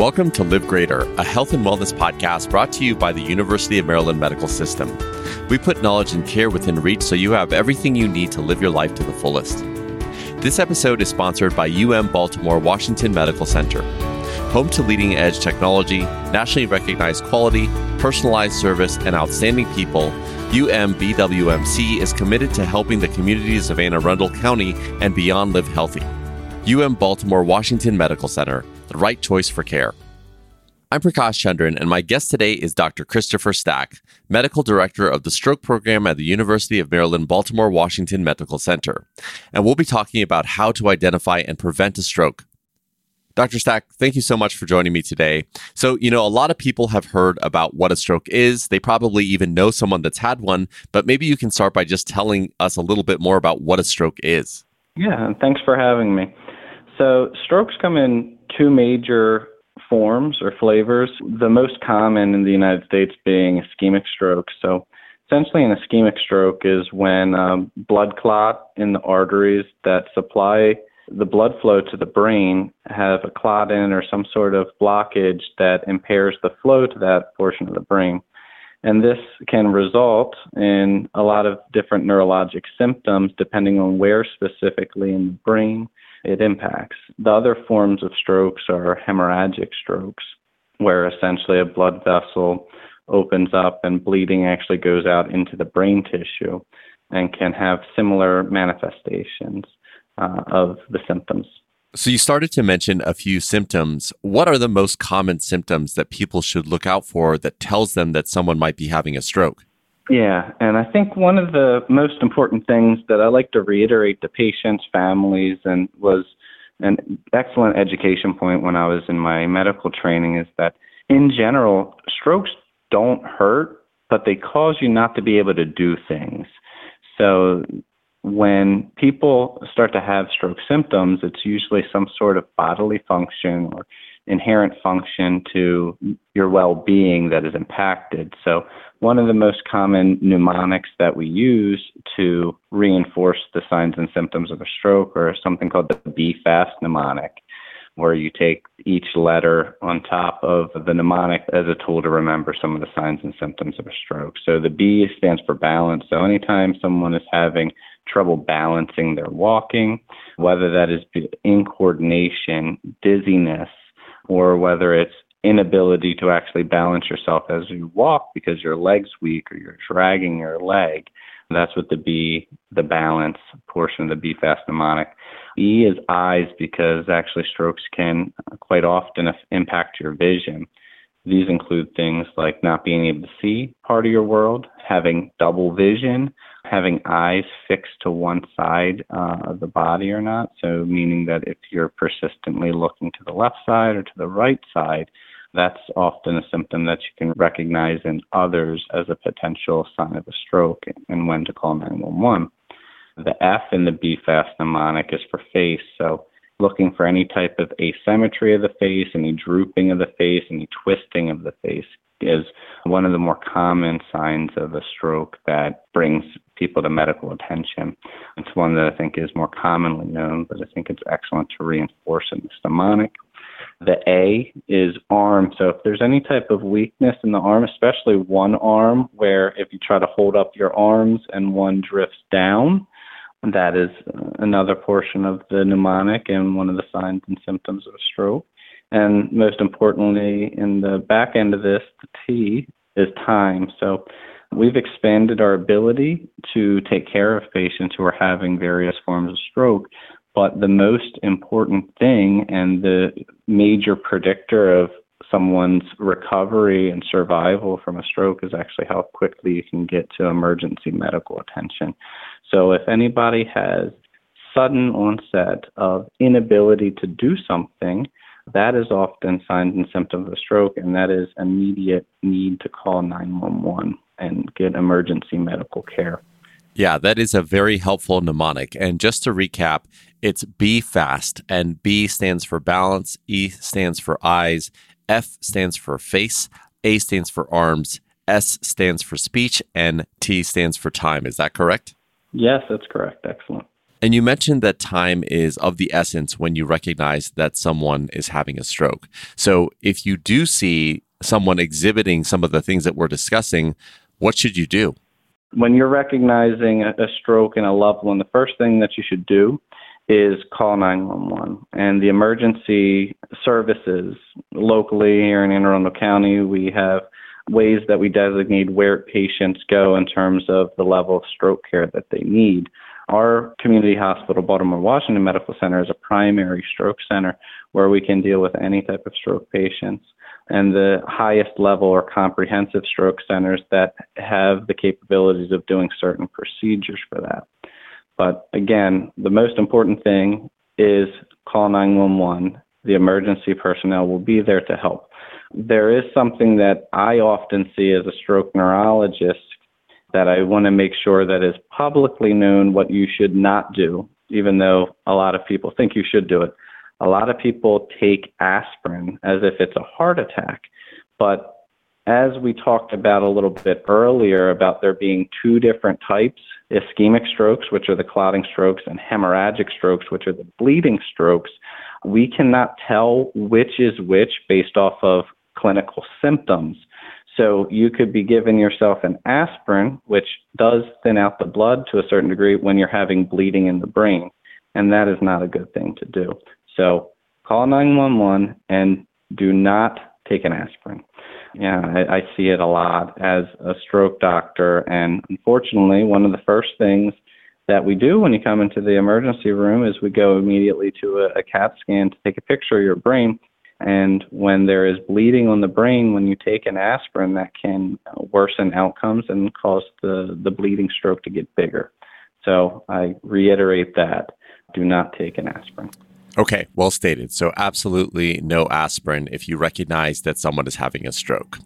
Welcome to Live Greater, a health and wellness podcast brought to you by the University of Maryland Medical System. We put knowledge and care within reach so you have everything you need to live your life to the fullest. This episode is sponsored by UM Baltimore Washington Medical Center. Home to leading edge technology, nationally recognized quality, personalized service, and outstanding people, UMBWMC is committed to helping the communities of Anne Arundel County and beyond live healthy. UM Baltimore Washington Medical Center, the right choice for care. I'm Prakash Chandran, and my guest today is Dr. Christopher Stack, Medical Director of the Stroke Program at the University of Maryland Baltimore Washington Medical Center. And we'll be talking about how to identify and prevent a stroke. Dr. Stack, thank you so much for joining me today. So, you know, a lot of people have heard about what a stroke is. They probably even know someone that's had one, but maybe you can start by just telling us a little bit more about what a stroke is. Yeah, thanks for having me. So, strokes come in two major forms or flavors. The most common in the United States being ischemic stroke. So, essentially, an ischemic stroke is when um, blood clot in the arteries that supply the blood flow to the brain have a clot in or some sort of blockage that impairs the flow to that portion of the brain. And this can result in a lot of different neurologic symptoms depending on where specifically in the brain it impacts. The other forms of strokes are hemorrhagic strokes, where essentially a blood vessel opens up and bleeding actually goes out into the brain tissue and can have similar manifestations uh, of the symptoms. So, you started to mention a few symptoms. What are the most common symptoms that people should look out for that tells them that someone might be having a stroke? Yeah, and I think one of the most important things that I like to reiterate to patients, families, and was an excellent education point when I was in my medical training is that in general, strokes don't hurt, but they cause you not to be able to do things. So when people start to have stroke symptoms, it's usually some sort of bodily function or inherent function to your well being that is impacted. So, one of the most common mnemonics that we use to reinforce the signs and symptoms of a stroke are something called the Be Fast mnemonic, where you take each letter on top of the mnemonic as a tool to remember some of the signs and symptoms of a stroke. So, the B stands for balance. So, anytime someone is having trouble balancing their walking, whether that is in coordination, dizziness, or whether it's inability to actually balance yourself as you walk because your leg's weak or you're dragging your leg. That's what the B, the balance portion of the Be Fast mnemonic. E is eyes because actually strokes can quite often impact your vision. These include things like not being able to see part of your world, having double vision, having eyes fixed to one side uh, of the body or not. So, meaning that if you're persistently looking to the left side or to the right side, that's often a symptom that you can recognize in others as a potential sign of a stroke and when to call 911. The F in the Be Fast mnemonic is for face. So, looking for any type of asymmetry of the face, any drooping of the face, any twisting of the face is one of the more common signs of a stroke that brings people to medical attention. It's one that I think is more commonly known, but I think it's excellent to reinforce in this mnemonic. The A is arm. So if there's any type of weakness in the arm, especially one arm, where if you try to hold up your arms and one drifts down, that is another portion of the mnemonic and one of the signs and symptoms of stroke. And most importantly, in the back end of this, the T is time. So we've expanded our ability to take care of patients who are having various forms of stroke. But the most important thing and the major predictor of someone's recovery and survival from a stroke is actually how quickly you can get to emergency medical attention. So if anybody has sudden onset of inability to do something, that is often signs and symptoms of a stroke, and that is immediate need to call 911 and get emergency medical care. Yeah, that is a very helpful mnemonic. And just to recap, it's B fast, and B stands for balance, E stands for eyes, F stands for face, A stands for arms, S stands for speech, and T stands for time. Is that correct? Yes, that's correct. Excellent. And you mentioned that time is of the essence when you recognize that someone is having a stroke. So if you do see someone exhibiting some of the things that we're discussing, what should you do? When you're recognizing a stroke in a loved one, the first thing that you should do is call 911. And the emergency services locally here in Anne Arundel County, we have ways that we designate where patients go in terms of the level of stroke care that they need. Our community hospital, Baltimore Washington Medical Center, is a primary stroke center where we can deal with any type of stroke patients. And the highest level or comprehensive stroke centers that have the capabilities of doing certain procedures for that. But again, the most important thing is call 911. The emergency personnel will be there to help. There is something that I often see as a stroke neurologist that I want to make sure that is publicly known what you should not do, even though a lot of people think you should do it. A lot of people take aspirin as if it's a heart attack. But as we talked about a little bit earlier, about there being two different types ischemic strokes, which are the clotting strokes, and hemorrhagic strokes, which are the bleeding strokes, we cannot tell which is which based off of clinical symptoms. So you could be giving yourself an aspirin, which does thin out the blood to a certain degree when you're having bleeding in the brain. And that is not a good thing to do. So call 911 and do not take an aspirin. Yeah, I, I see it a lot as a stroke doctor. And unfortunately, one of the first things that we do when you come into the emergency room is we go immediately to a, a CAT scan to take a picture of your brain and when there is bleeding on the brain, when you take an aspirin, that can worsen outcomes and cause the, the bleeding stroke to get bigger. So I reiterate that do not take an aspirin. Okay, well stated. So, absolutely no aspirin if you recognize that someone is having a stroke.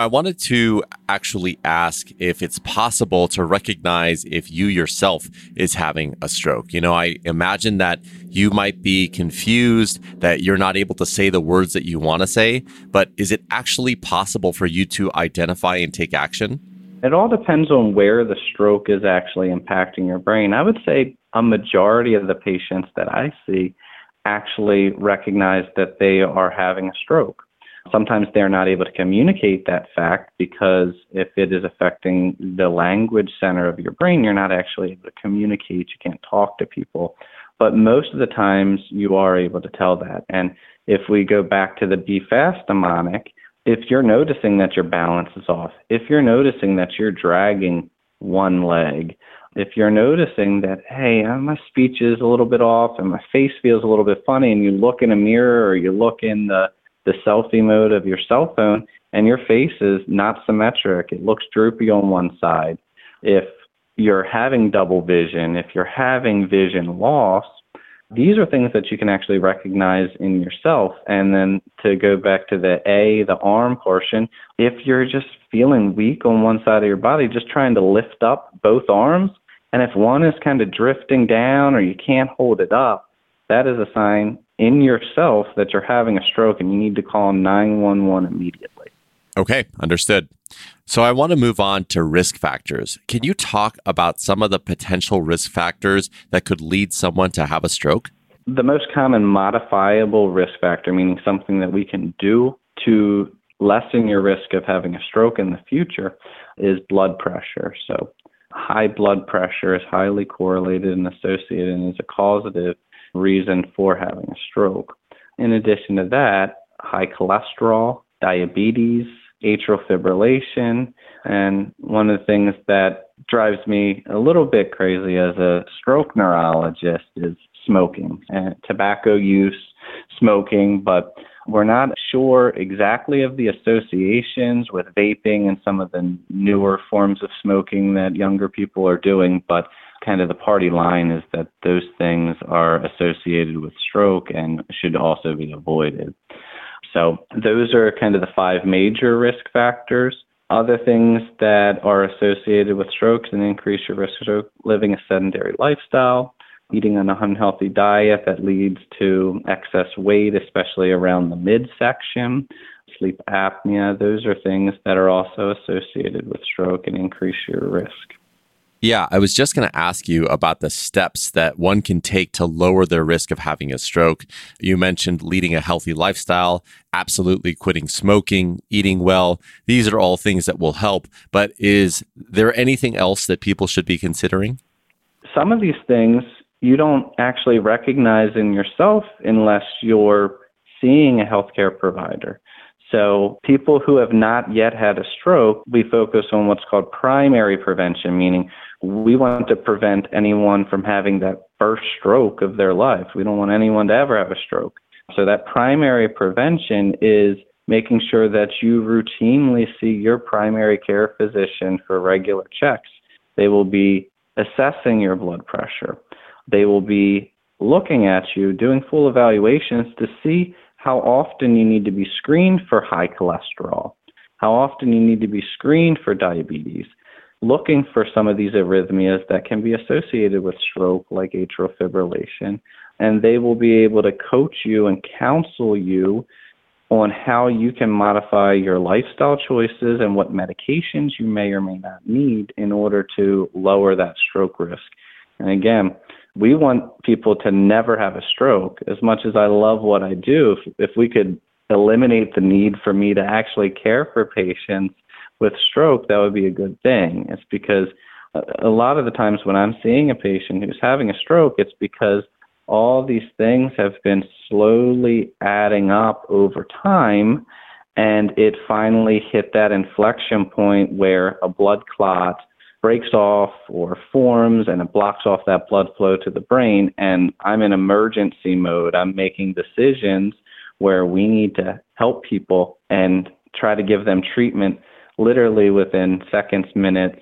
I wanted to actually ask if it's possible to recognize if you yourself is having a stroke. You know, I imagine that you might be confused, that you're not able to say the words that you want to say, but is it actually possible for you to identify and take action? It all depends on where the stroke is actually impacting your brain. I would say a majority of the patients that I see actually recognize that they are having a stroke. Sometimes they're not able to communicate that fact because if it is affecting the language center of your brain, you're not actually able to communicate. You can't talk to people. But most of the times you are able to tell that. And if we go back to the Be Fast mnemonic, if you're noticing that your balance is off, if you're noticing that you're dragging one leg, if you're noticing that, hey, uh, my speech is a little bit off and my face feels a little bit funny, and you look in a mirror or you look in the, the selfie mode of your cell phone and your face is not symmetric, it looks droopy on one side. If you're having double vision, if you're having vision loss, these are things that you can actually recognize in yourself. And then to go back to the A, the arm portion, if you're just feeling weak on one side of your body, just trying to lift up both arms, and if one is kind of drifting down or you can't hold it up, that is a sign in yourself that you're having a stroke and you need to call 911 immediately. Okay, understood. So I want to move on to risk factors. Can you talk about some of the potential risk factors that could lead someone to have a stroke? The most common modifiable risk factor, meaning something that we can do to lessen your risk of having a stroke in the future, is blood pressure. So high blood pressure is highly correlated and associated and is a causative reason for having a stroke. In addition to that, high cholesterol, diabetes, atrial fibrillation, and one of the things that drives me a little bit crazy as a stroke neurologist is smoking and tobacco use, smoking, but we're not sure exactly of the associations with vaping and some of the newer forms of smoking that younger people are doing, but kind of the party line is that those things are associated with stroke and should also be avoided. So, those are kind of the five major risk factors. Other things that are associated with strokes and increase your risk of stroke living a sedentary lifestyle, eating an unhealthy diet that leads to excess weight, especially around the midsection, sleep apnea. Those are things that are also associated with stroke and increase your risk. Yeah, I was just going to ask you about the steps that one can take to lower their risk of having a stroke. You mentioned leading a healthy lifestyle, absolutely quitting smoking, eating well. These are all things that will help. But is there anything else that people should be considering? Some of these things you don't actually recognize in yourself unless you're seeing a healthcare provider. So, people who have not yet had a stroke, we focus on what's called primary prevention, meaning we want to prevent anyone from having that first stroke of their life. We don't want anyone to ever have a stroke. So, that primary prevention is making sure that you routinely see your primary care physician for regular checks. They will be assessing your blood pressure. They will be looking at you, doing full evaluations to see how often you need to be screened for high cholesterol, how often you need to be screened for diabetes, looking for some of these arrhythmias that can be associated with stroke, like atrial fibrillation. And they will be able to coach you and counsel you on how you can modify your lifestyle choices and what medications you may or may not need in order to lower that stroke risk. And again, we want people to never have a stroke. As much as I love what I do, if, if we could eliminate the need for me to actually care for patients with stroke, that would be a good thing. It's because a lot of the times when I'm seeing a patient who's having a stroke, it's because all these things have been slowly adding up over time, and it finally hit that inflection point where a blood clot breaks off or forms and it blocks off that blood flow to the brain and I'm in emergency mode. I'm making decisions where we need to help people and try to give them treatment literally within seconds, minutes.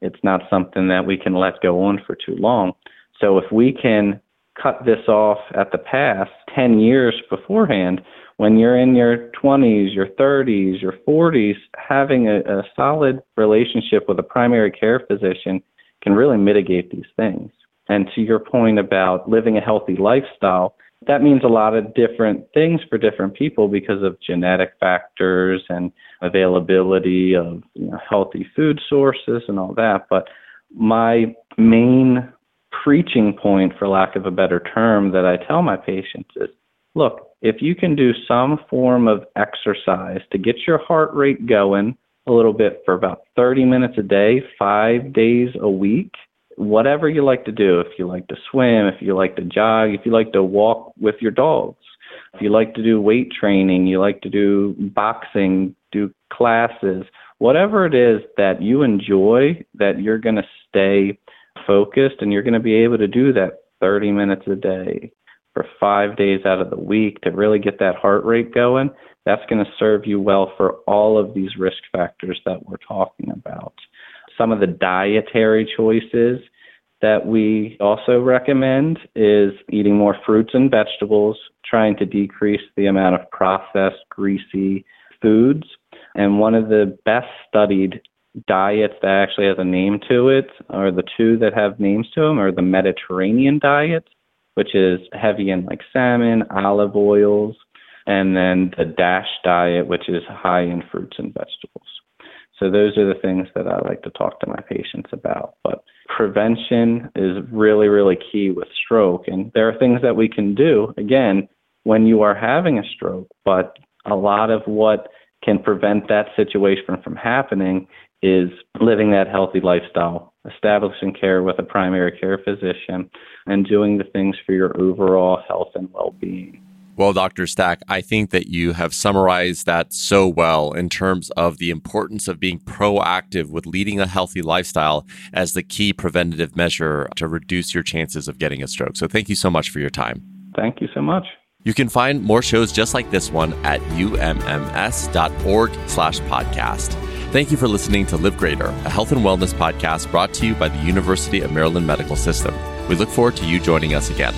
It's not something that we can let go on for too long. So if we can cut this off at the pass 10 years beforehand, when you're in your 20s, your 30s, your 40s, having a, a solid relationship with a primary care physician can really mitigate these things. And to your point about living a healthy lifestyle, that means a lot of different things for different people because of genetic factors and availability of you know, healthy food sources and all that. But my main preaching point, for lack of a better term, that I tell my patients is look, if you can do some form of exercise to get your heart rate going a little bit for about 30 minutes a day, five days a week, whatever you like to do, if you like to swim, if you like to jog, if you like to walk with your dogs, if you like to do weight training, you like to do boxing, do classes, whatever it is that you enjoy, that you're going to stay focused and you're going to be able to do that 30 minutes a day, for five days out of the week to really get that heart rate going, that's going to serve you well for all of these risk factors that we're talking about. Some of the dietary choices that we also recommend is eating more fruits and vegetables, trying to decrease the amount of processed, greasy foods. And one of the best studied diets that actually has a name to it, or the two that have names to them, are the Mediterranean diet which is heavy in like salmon, olive oils, and then the DASH diet, which is high in fruits and vegetables. So those are the things that I like to talk to my patients about. But prevention is really, really key with stroke. And there are things that we can do, again, when you are having a stroke, but a lot of what can prevent that situation from happening is living that healthy lifestyle, establishing care with a primary care physician, and doing the things for your overall health and well being. Well, Dr. Stack, I think that you have summarized that so well in terms of the importance of being proactive with leading a healthy lifestyle as the key preventative measure to reduce your chances of getting a stroke. So, thank you so much for your time. Thank you so much. You can find more shows just like this one at umms.org slash podcast. Thank you for listening to Live Greater, a health and wellness podcast brought to you by the University of Maryland Medical System. We look forward to you joining us again.